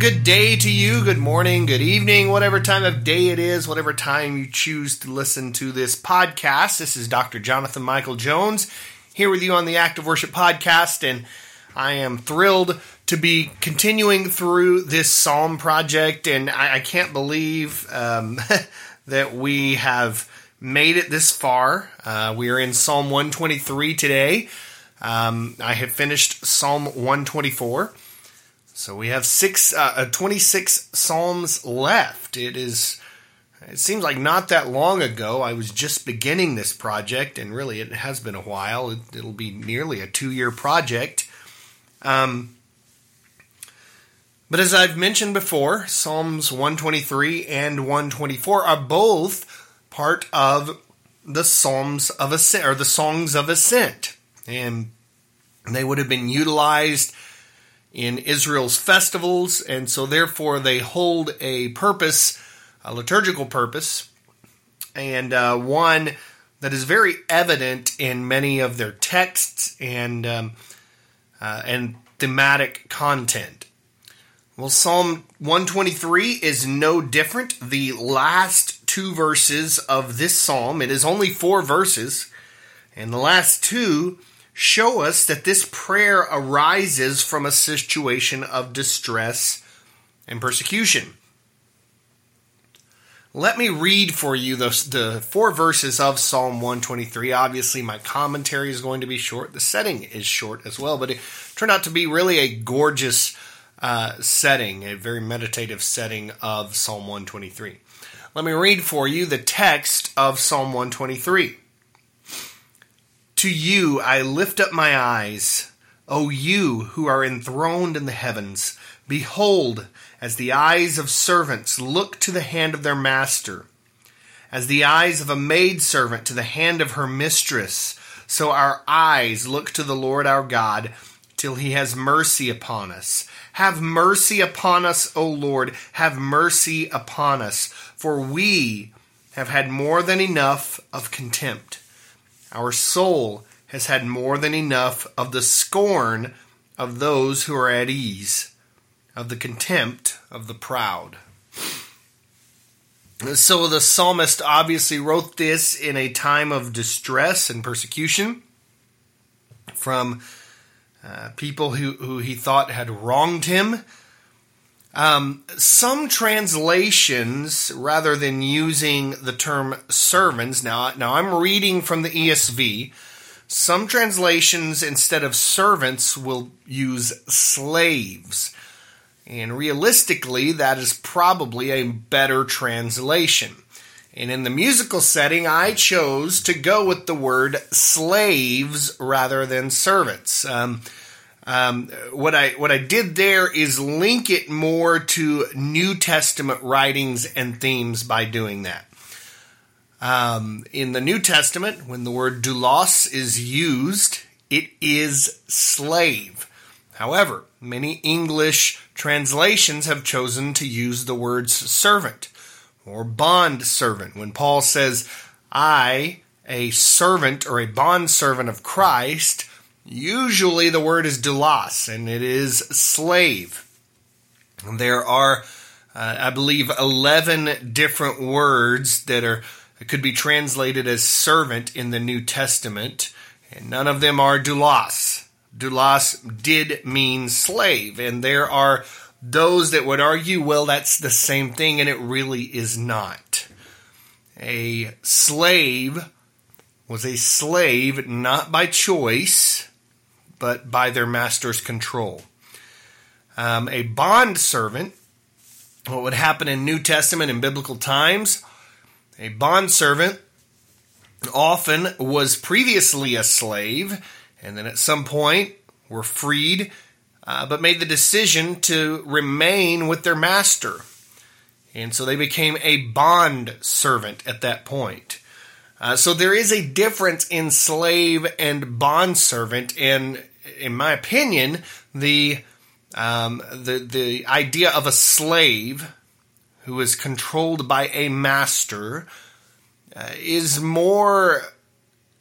Good day to you, good morning, good evening, whatever time of day it is, whatever time you choose to listen to this podcast. This is Dr. Jonathan Michael Jones here with you on the Active Worship Podcast, and I am thrilled to be continuing through this Psalm project, and I, I can't believe um, that we have made it this far. Uh, we are in Psalm 123 today. Um, I have finished Psalm 124. So we have six, uh, uh, 26 psalms left. It is, it seems like not that long ago. I was just beginning this project, and really it has been a while. It, will be nearly a two-year project. Um, but as I've mentioned before, Psalms 123 and 124 are both part of the Psalms of Ascent, or the Songs of Ascent, and they would have been utilized in Israel's festivals, and so therefore they hold a purpose, a liturgical purpose, and uh, one that is very evident in many of their texts and um, uh, and thematic content. Well, Psalm 123 is no different. The last two verses of this psalm, it is only four verses, and the last two show us that this prayer arises from a situation of distress and persecution. Let me read for you the, the four verses of Psalm 123. Obviously, my commentary is going to be short. The setting is short as well, but it turned out to be really a gorgeous uh, setting, a very meditative setting of Psalm 123. Let me read for you the text of Psalm 123. To you I lift up my eyes, O you who are enthroned in the heavens. Behold, as the eyes of servants look to the hand of their master, as the eyes of a maidservant to the hand of her mistress, so our eyes look to the Lord our God till he has mercy upon us. Have mercy upon us, O Lord, have mercy upon us, for we have had more than enough of contempt. Our soul has had more than enough of the scorn of those who are at ease, of the contempt of the proud. So the psalmist obviously wrote this in a time of distress and persecution from uh, people who, who he thought had wronged him. Um, some translations, rather than using the term servants, now, now I'm reading from the ESV. Some translations, instead of servants, will use slaves. And realistically, that is probably a better translation. And in the musical setting, I chose to go with the word slaves rather than servants. Um, um, what I what I did there is link it more to New Testament writings and themes by doing that. Um, in the New Testament, when the word doulos is used, it is slave. However, many English translations have chosen to use the words servant or bond servant. When Paul says, I, a servant or a bond servant of Christ, Usually the word is doulos, and it is slave. There are, uh, I believe, 11 different words that are could be translated as servant in the New Testament, and none of them are doulos. Doulos did mean slave, and there are those that would argue, well, that's the same thing, and it really is not. A slave was a slave not by choice, but by their master's control. Um, a bond servant, what would happen in New Testament in biblical times, a bond servant often was previously a slave and then at some point were freed, uh, but made the decision to remain with their master. And so they became a bond servant at that point. Uh, so there is a difference in slave and bondservant, and in my opinion, the um, the the idea of a slave who is controlled by a master uh, is more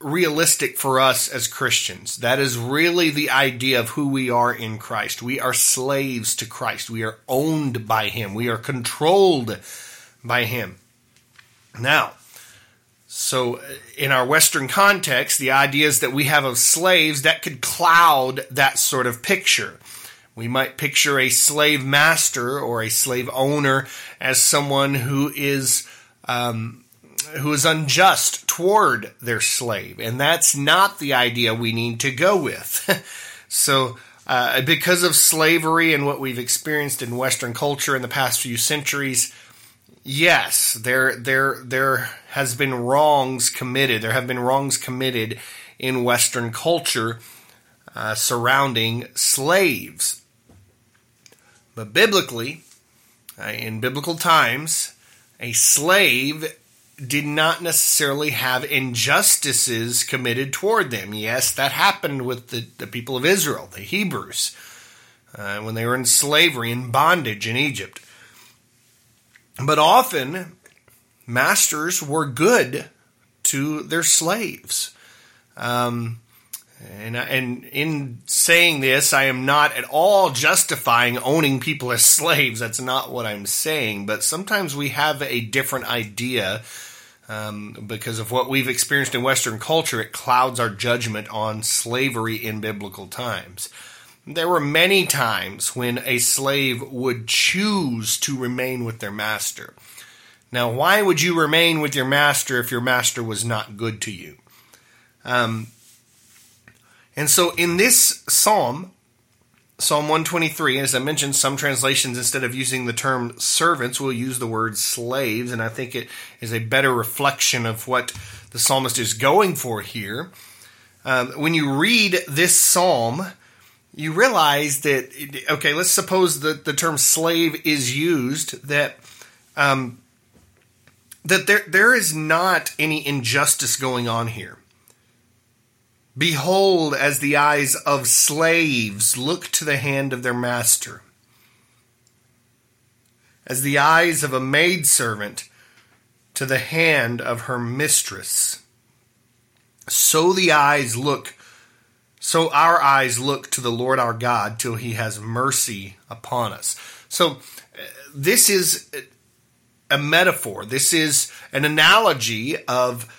realistic for us as Christians. That is really the idea of who we are in Christ. We are slaves to Christ. We are owned by Him. We are controlled by Him. Now, so uh, in our Western context, the ideas that we have of slaves that could cloud that sort of picture. We might picture a slave master or a slave owner as someone who is um, who is unjust toward their slave, and that's not the idea we need to go with. so, uh, because of slavery and what we've experienced in Western culture in the past few centuries, yes, there there there has been wrongs committed. There have been wrongs committed in Western culture uh, surrounding slaves. But biblically, uh, in biblical times, a slave did not necessarily have injustices committed toward them. Yes, that happened with the, the people of Israel, the Hebrews, uh, when they were in slavery and bondage in Egypt. But often, masters were good to their slaves. Um, and, and in saying this, I am not at all justifying owning people as slaves. That's not what I'm saying. But sometimes we have a different idea um, because of what we've experienced in Western culture. It clouds our judgment on slavery in biblical times. There were many times when a slave would choose to remain with their master. Now, why would you remain with your master if your master was not good to you? Um, and so in this psalm, Psalm 123, as I mentioned, some translations, instead of using the term servants, will use the word slaves, and I think it is a better reflection of what the psalmist is going for here. Um, when you read this psalm, you realize that okay, let's suppose that the term slave is used that um, that there there is not any injustice going on here. Behold, as the eyes of slaves look to the hand of their master, as the eyes of a maidservant to the hand of her mistress, so the eyes look so our eyes look to the Lord our God till he has mercy upon us. So uh, this is a metaphor. This is an analogy of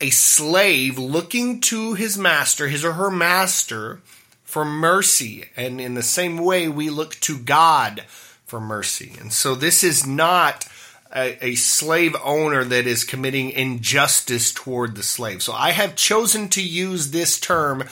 a slave looking to his master, his or her master, for mercy. And in the same way, we look to God for mercy. And so this is not a, a, slave owner that is committing injustice toward the slave. So I have chosen to use this term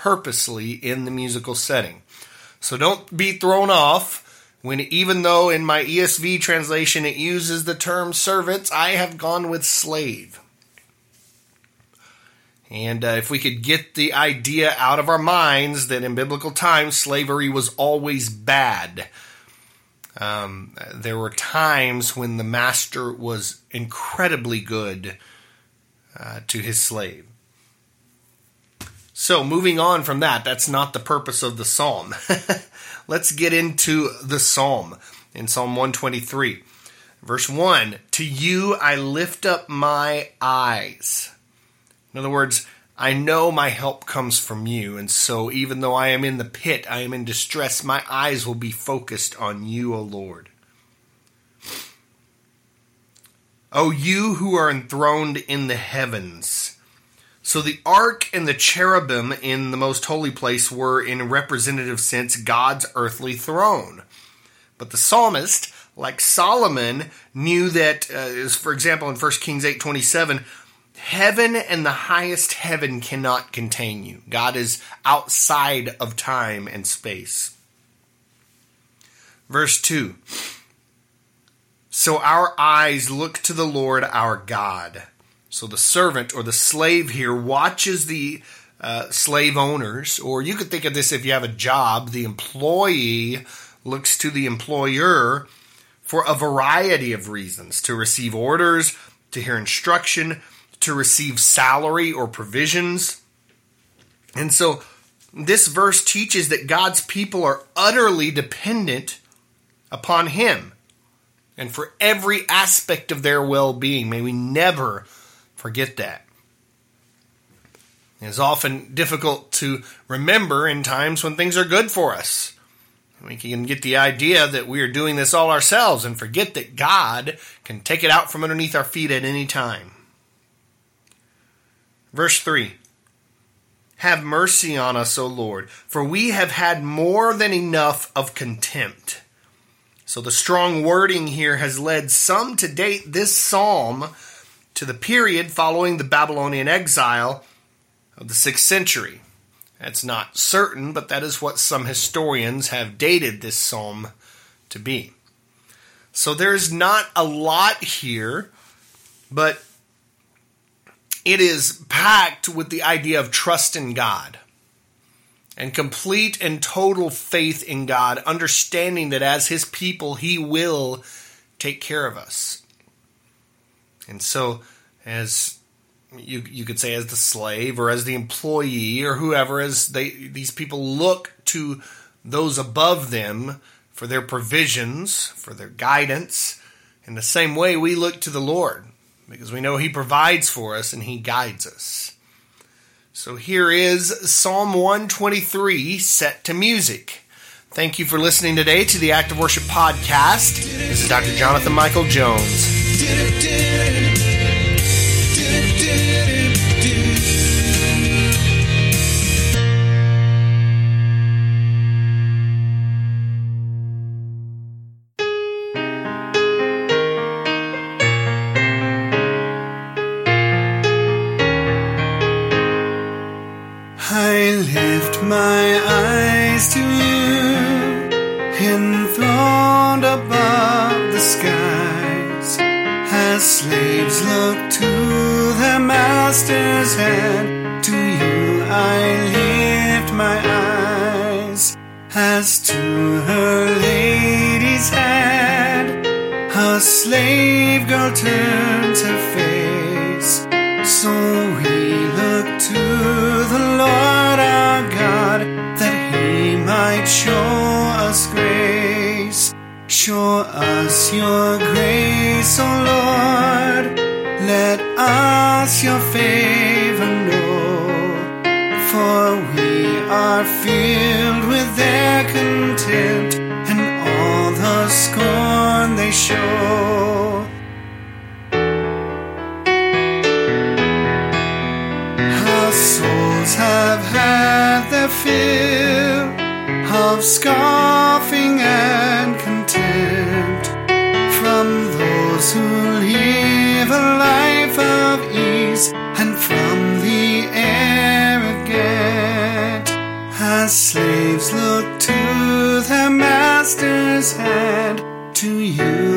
purposely in the musical setting. So don't be thrown off when even though in my ESV translation it uses the term servants, I have gone with slave. And uh, if we could get the idea out of our minds that in biblical times slavery was always bad, um, there were times when the master was incredibly good uh, to his slave. So, moving on from that, that's not the purpose of the psalm. Let's get into the psalm in Psalm 123. Verse 1 To you I lift up my eyes. In other words, I know my help comes from you, and so even though I am in the pit, I am in distress, my eyes will be focused on you, O Lord. O you who are enthroned in the heavens, so the ark and the cherubim in the most holy place were, in a representative sense, God's earthly throne. But the psalmist, like Solomon, knew that, uh, for example, in 1 Kings 8.27, heaven and the highest heaven cannot contain you. God is outside of time and space. Verse 2 So our eyes look to the Lord our God so the servant or the slave here watches the uh, slave owners, or you could think of this if you have a job, the employee looks to the employer for a variety of reasons to receive orders, to hear instruction, to receive salary or provisions. And so this verse teaches that God's people are utterly dependent upon Him and for every aspect of their well being. May we never forget that. It is often difficult to remember in times when things are good for us. We can get the idea that we are doing this all ourselves and forget that God can take it out from underneath our feet at any time. Verse 3 Have mercy on us, O Lord, for we have had more than enough of contempt. So the strong wording here has led some to date this psalm to the period following the Babylonian exile of the 6th century. That's not certain, but that is what some historians have dated this psalm to be. So there's not a lot here, but it is packed with the idea of trust in God and complete and total faith in God, understanding that as His people, He will take care of us. And so, as you you could say as the slave or as the employee or whoever as they these people look to those above them for their provisions for their guidance. In the same way we look to the lord because we know he provides for us and he guides us. So here is psalm 123 set to music. Thank you for listening today to the act of worship podcast. This is dr jonathan michael jones my eyes to you, enthroned above the skies, as slaves look to their master's hand. To you I lift my eyes, as to her lady's hand. A slave girl turns her face, Show us your grace, O Lord. Let us your favor know. For we are filled with their contempt and all the scorn they show. Our souls have had their fill of scoffing and master's hand, to you